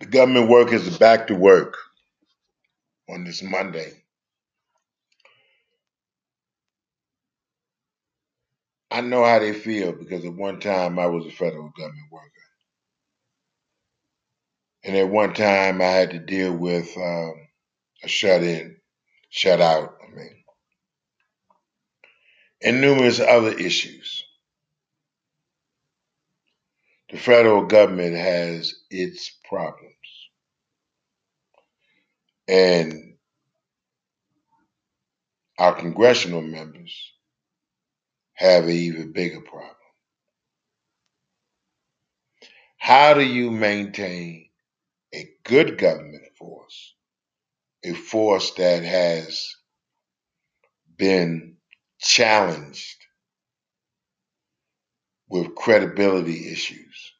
The government workers are back to work on this Monday. I know how they feel because at one time I was a federal government worker. And at one time I had to deal with um, a shut in, shut out, I mean, and numerous other issues. The federal government has its problems. And our congressional members have an even bigger problem. How do you maintain a good government force, a force that has been challenged with credibility issues?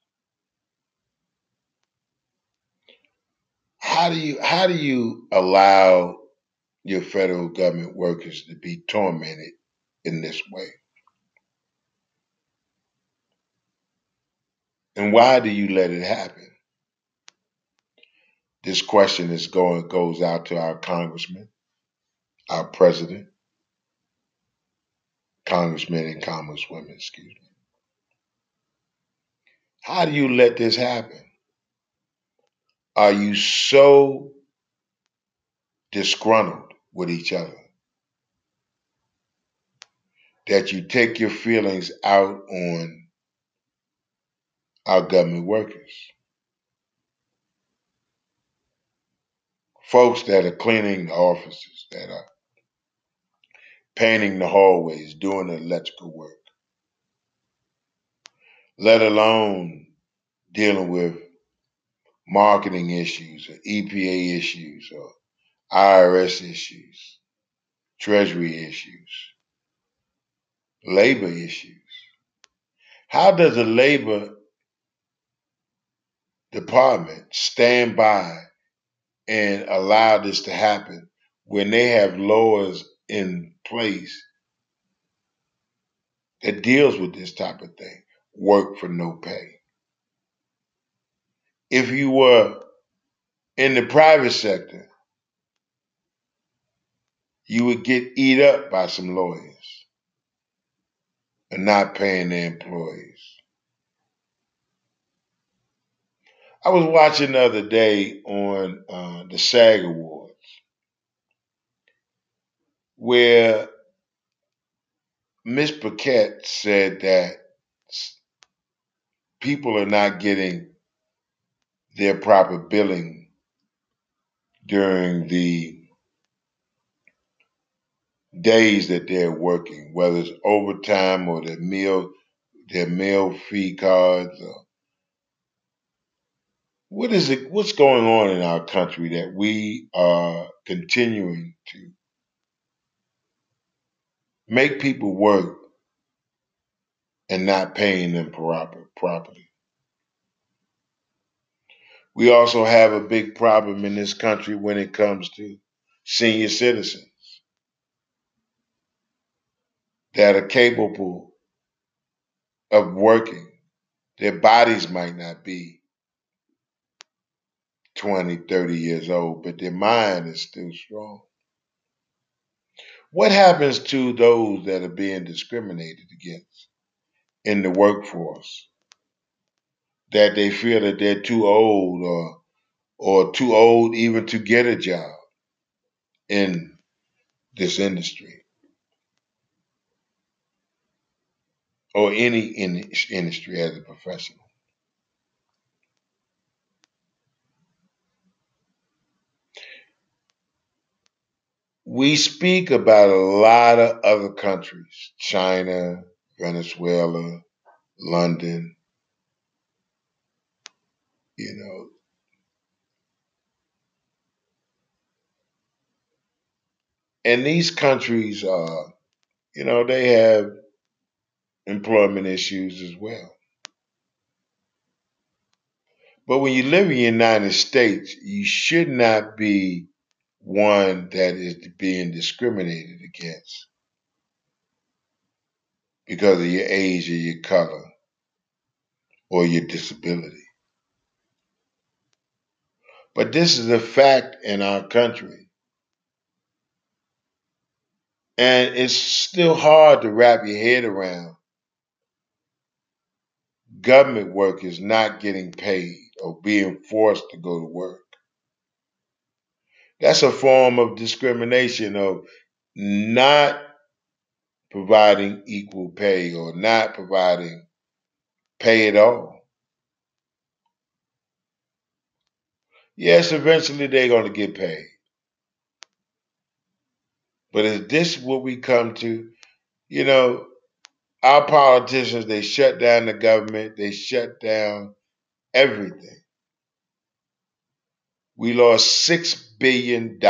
How do you how do you allow your federal government workers to be tormented in this way? And why do you let it happen? This question is going goes out to our congressman, our president, congressmen and congresswomen, excuse me. How do you let this happen? Are you so disgruntled with each other that you take your feelings out on our government workers. Folks that are cleaning the offices, that are painting the hallways, doing the electrical work, let alone dealing with marketing issues or EPA issues or IRS issues, Treasury issues, labor issues. How does the labor department stand by and allow this to happen when they have laws in place that deals with this type of thing work for no pay. If you were in the private sector you would get eat up by some lawyers and not paying their employees. I was watching the other day on uh, the SAG Awards where Miss Arquette said that people are not getting their proper billing during the days that they're working, whether it's overtime or their meal, their meal fee cards what is it what's going on in our country that we are continuing to make people work and not paying them proper, properly. We also have a big problem in this country when it comes to senior citizens that are capable of working. Their bodies might not be 20, 30 years old, but their mind is still strong. What happens to those that are being discriminated against in the workforce? That they feel that they're too old or or too old even to get a job in this industry or any in industry as a professional. we speak about a lot of other countries China, Venezuela, London, you know. And these countries, uh, you know, they have employment issues as well. But when you live in the United States, you should not be one that is being discriminated against because of your age or your color or your disability. But this is a fact in our country. And it's still hard to wrap your head around government work is not getting paid or being forced to go to work. That's a form of discrimination of not providing equal pay or not providing pay at all. Yes, eventually they're going to get paid. But is this what we come to? You know, our politicians, they shut down the government, they shut down everything. We lost $6 billion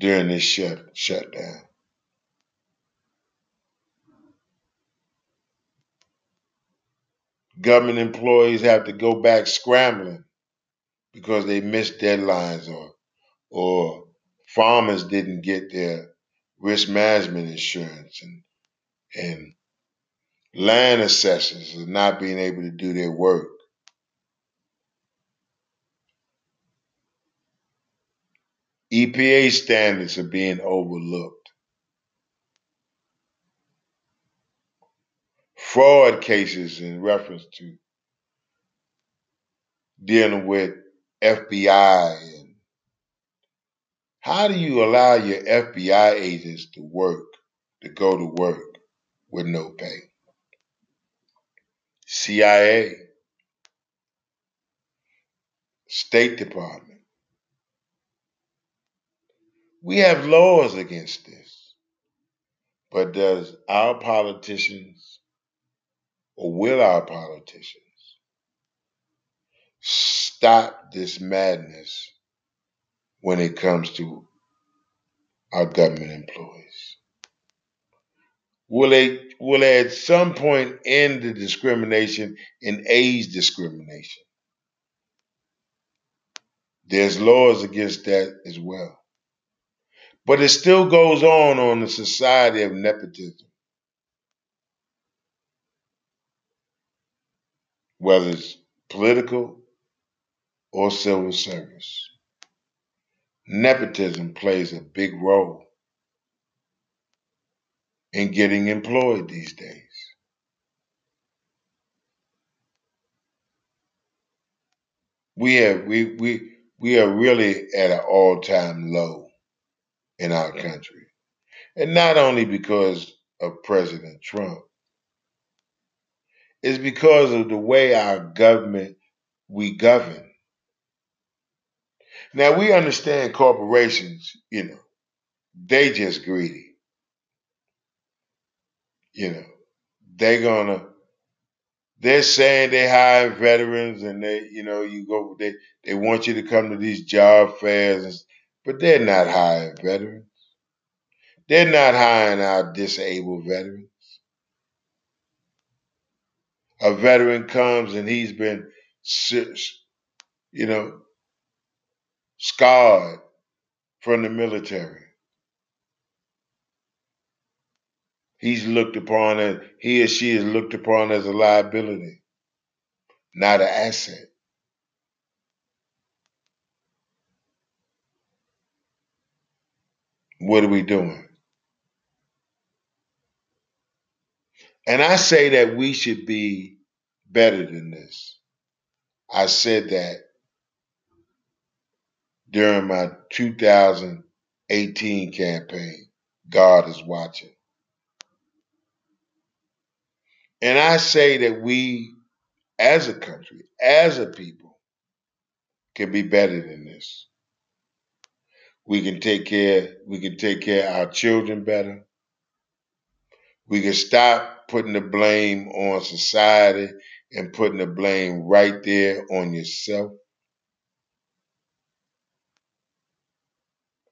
during this shut, shutdown. Government employees have to go back scrambling because they missed deadlines or or farmers didn't get their risk management insurance and and land assessors are not being able to do their work. EPA standards are being overlooked. Fraud cases in reference to dealing with FBI and how do you allow your FBI agents to work, to go to work with no pay? CIA, State Department. We have laws against this. But does our politicians, or will our politicians, stop this madness when it comes to our government employees? Will they will they at some point end the discrimination and age discrimination? There's laws against that as well. But it still goes on on the society of nepotism. Whether it's political or civil service. Nepotism plays a big role in getting employed these days. We have we we we are really at an all-time low in our country. And not only because of President Trump, it's because of the way our government we govern. Now we understand corporations, you know, they just greedy you know, they're gonna they're saying they hire veterans and they, you know, you go they they want you to come to these job fairs, and, but they're not hiring veterans. They're not hiring our disabled veterans. A veteran comes and he's been, you know, scarred from the military. he's looked upon as he or she is looked upon as a liability, not an asset. What are we doing? And I say that we should be better than this. I said that during my 2018 campaign. God is watching. And I say that we, as a country, as a people, can be better than this. We can take care, we can take care of our children better. We can stop putting the blame on society and putting the blame right there on yourself.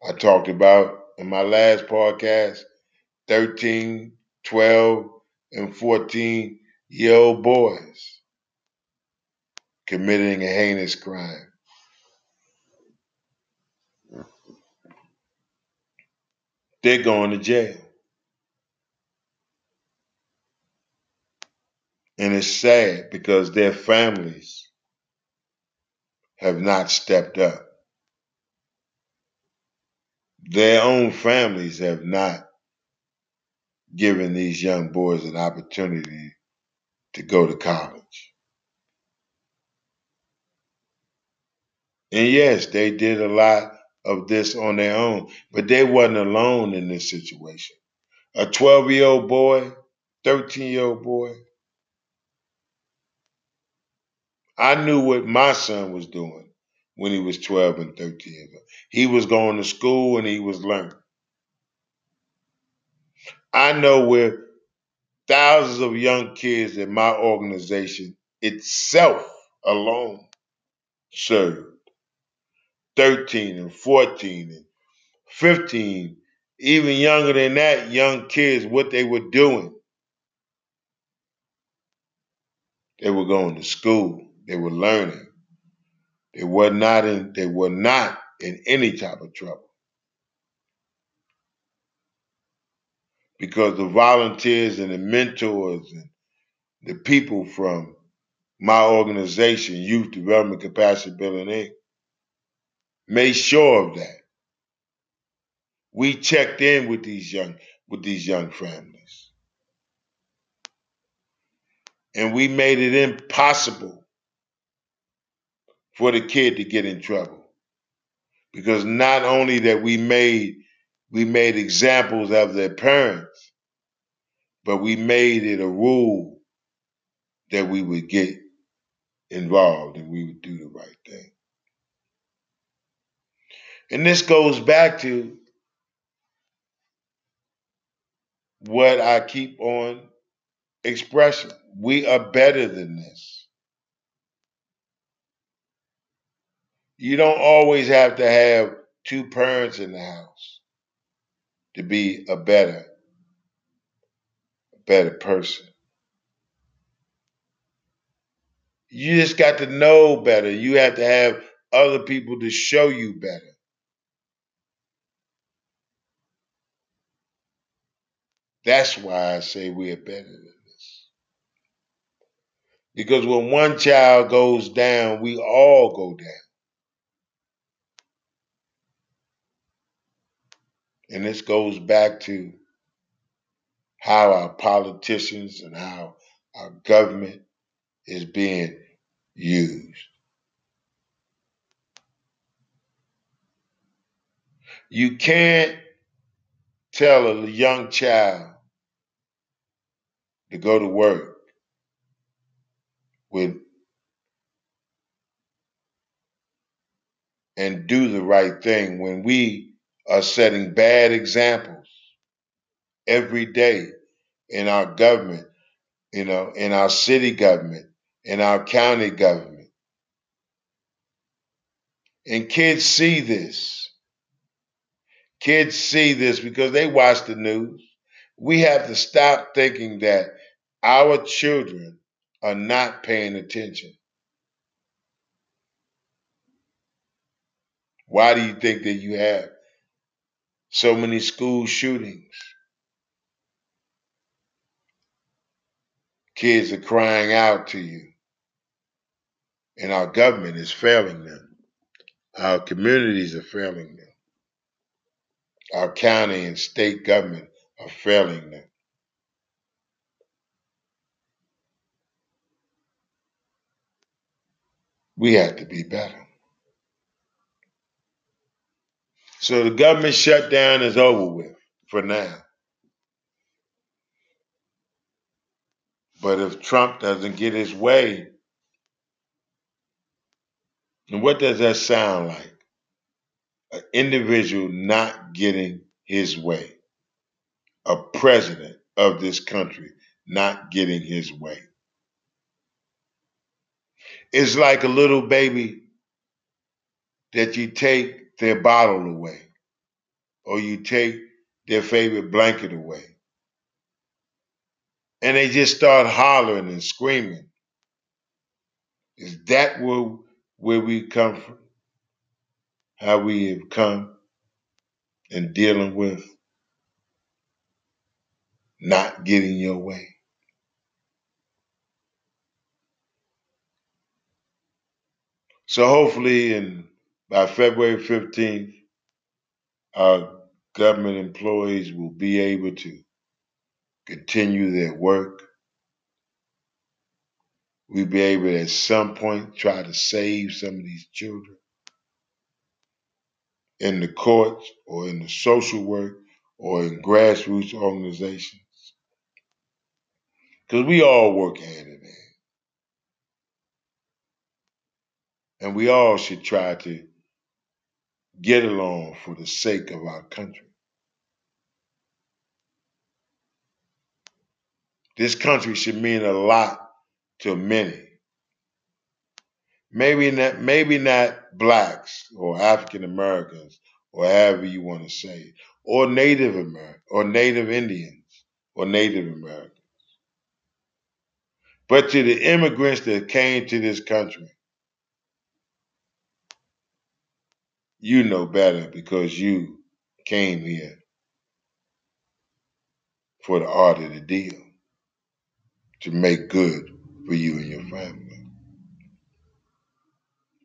I talked about in my last podcast 13, 12, and 14 year old boys committing a heinous crime. They're going to jail. And it's sad because their families have not stepped up. Their own families have not given these young boys an opportunity to go to college. And yes, they did a lot of this on their own, but they wasn't alone in this situation. A 12 year old boy, 13 year old boy, I knew what my son was doing when he was 12 and 13 years old. He was going to school and he was learning. I know where thousands of young kids in my organization itself alone served 13 and 14 and 15, even younger than that, young kids, what they were doing. They were going to school. They were learning. They were not in they were not in any type of trouble. Because the volunteers and the mentors and the people from my organization, Youth Development Capacity Building Inc., made sure of that. We checked in with these young with these young families. And we made it impossible for the kid to get in trouble. Because not only that we made we made examples of their parents, but we made it a rule that we would get involved and we would do the right thing. And this goes back to what I keep on expressing. We are better than this. You don't always have to have two parents in the house to be a better, a better person. You just got to know better. You have to have other people to show you better. That's why I say we are better than this. Because when one child goes down, we all go down. And this goes back to how our politicians and how our government is being used. You can't tell a young child to go to work with and do the right thing when we are setting bad examples every day in our government, you know, in our city government, in our county government. And kids see this. Kids see this because they watch the news. We have to stop thinking that our children are not paying attention. Why do you think that you have so many school shootings. Kids are crying out to you. And our government is failing them. Our communities are failing them. Our county and state government are failing them. We have to be better. So the government shutdown is over with for now. But if Trump doesn't get his way, and what does that sound like? An individual not getting his way. A president of this country not getting his way. It's like a little baby that you take their bottle away, or you take their favorite blanket away. And they just start hollering and screaming. Is that where, where we come from? How we have come in dealing with not getting your way? –..––––––––––––––––––––––––––––––––––––––––––––––––––––––––––––––––––––––––––––––––––––––––––––––––––––––––––––– So hopefully, in by February 15th, our government employees will be able to continue their work. We'll be able to, at some point, try to save some of these children in the courts or in the social work or in grassroots organizations. Because we all work hand in hand. And we all should try to get along for the sake of our country. This country should mean a lot to many. Maybe not, maybe not blacks or African Americans or however you want to say it, or Native American or Native Indians or Native Americans. But to the immigrants that came to this country, you know better because you came here for the art of the deal to make good for you and your family.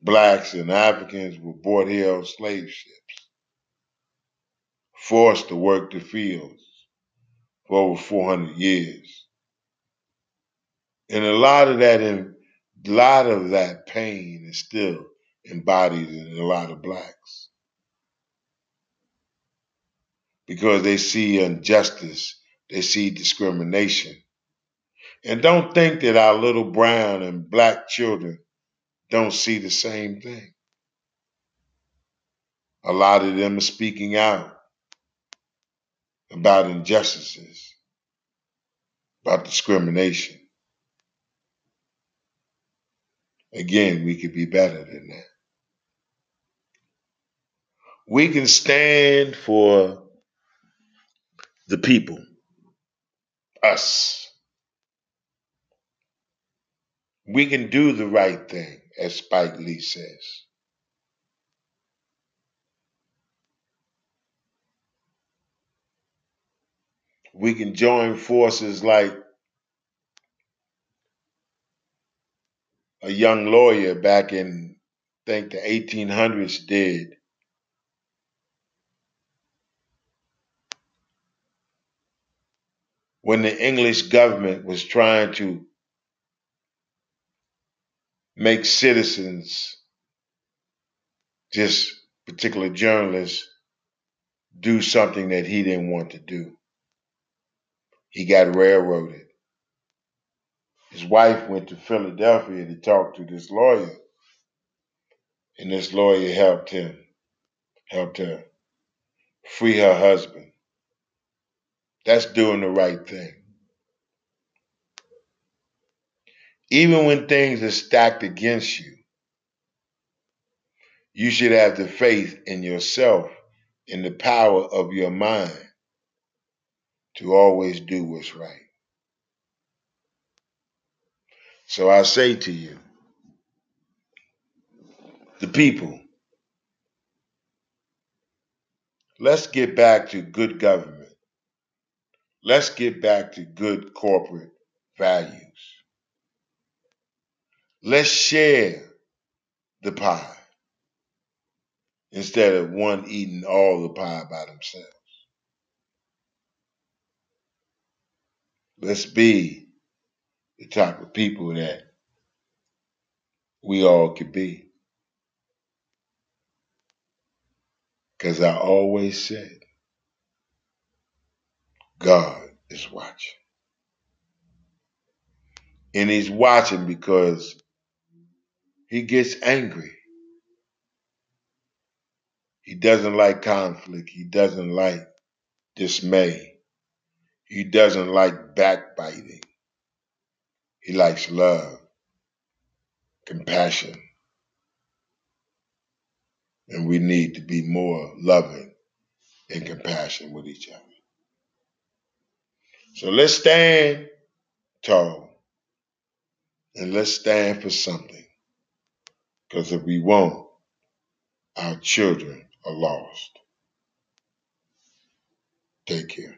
Blacks and Africans were brought here on slave ships, forced to work the fields for over 400 years. And a lot of that, a lot of that pain is still embodied in a lot of blacks because they see injustice, they see discrimination. And don't think that our little brown and black children don't see the same thing. A lot of them are speaking out about injustices, about discrimination. Again, we could be better than that. We can stand for the people, us. We can do the right thing, as Spike Lee says. We can join forces like a young lawyer back in, I think, the 1800s did. When the English government was trying to make citizens, just particular journalists, do something that he didn't want to do. He got railroaded. His wife went to Philadelphia to talk to this lawyer, and this lawyer helped him, helped her free her husband. That's doing the right thing. Even when things are stacked against you, you should have the faith in yourself, in the power of your mind to always do what's right. So I say to you, the people, let's get back to good government. Let's get back to good corporate values. Let's share the pie instead of one eating all the pie by themselves. Let's be the type of people that we all could be. Because I always said, God is watching. And he's watching because he gets angry. He doesn't like conflict. He doesn't like dismay. He doesn't like backbiting. He likes love, compassion. And we need to be more loving and compassionate with each other. So let's stand tall and let's stand for something. Because if we won't, our children are lost. Take care.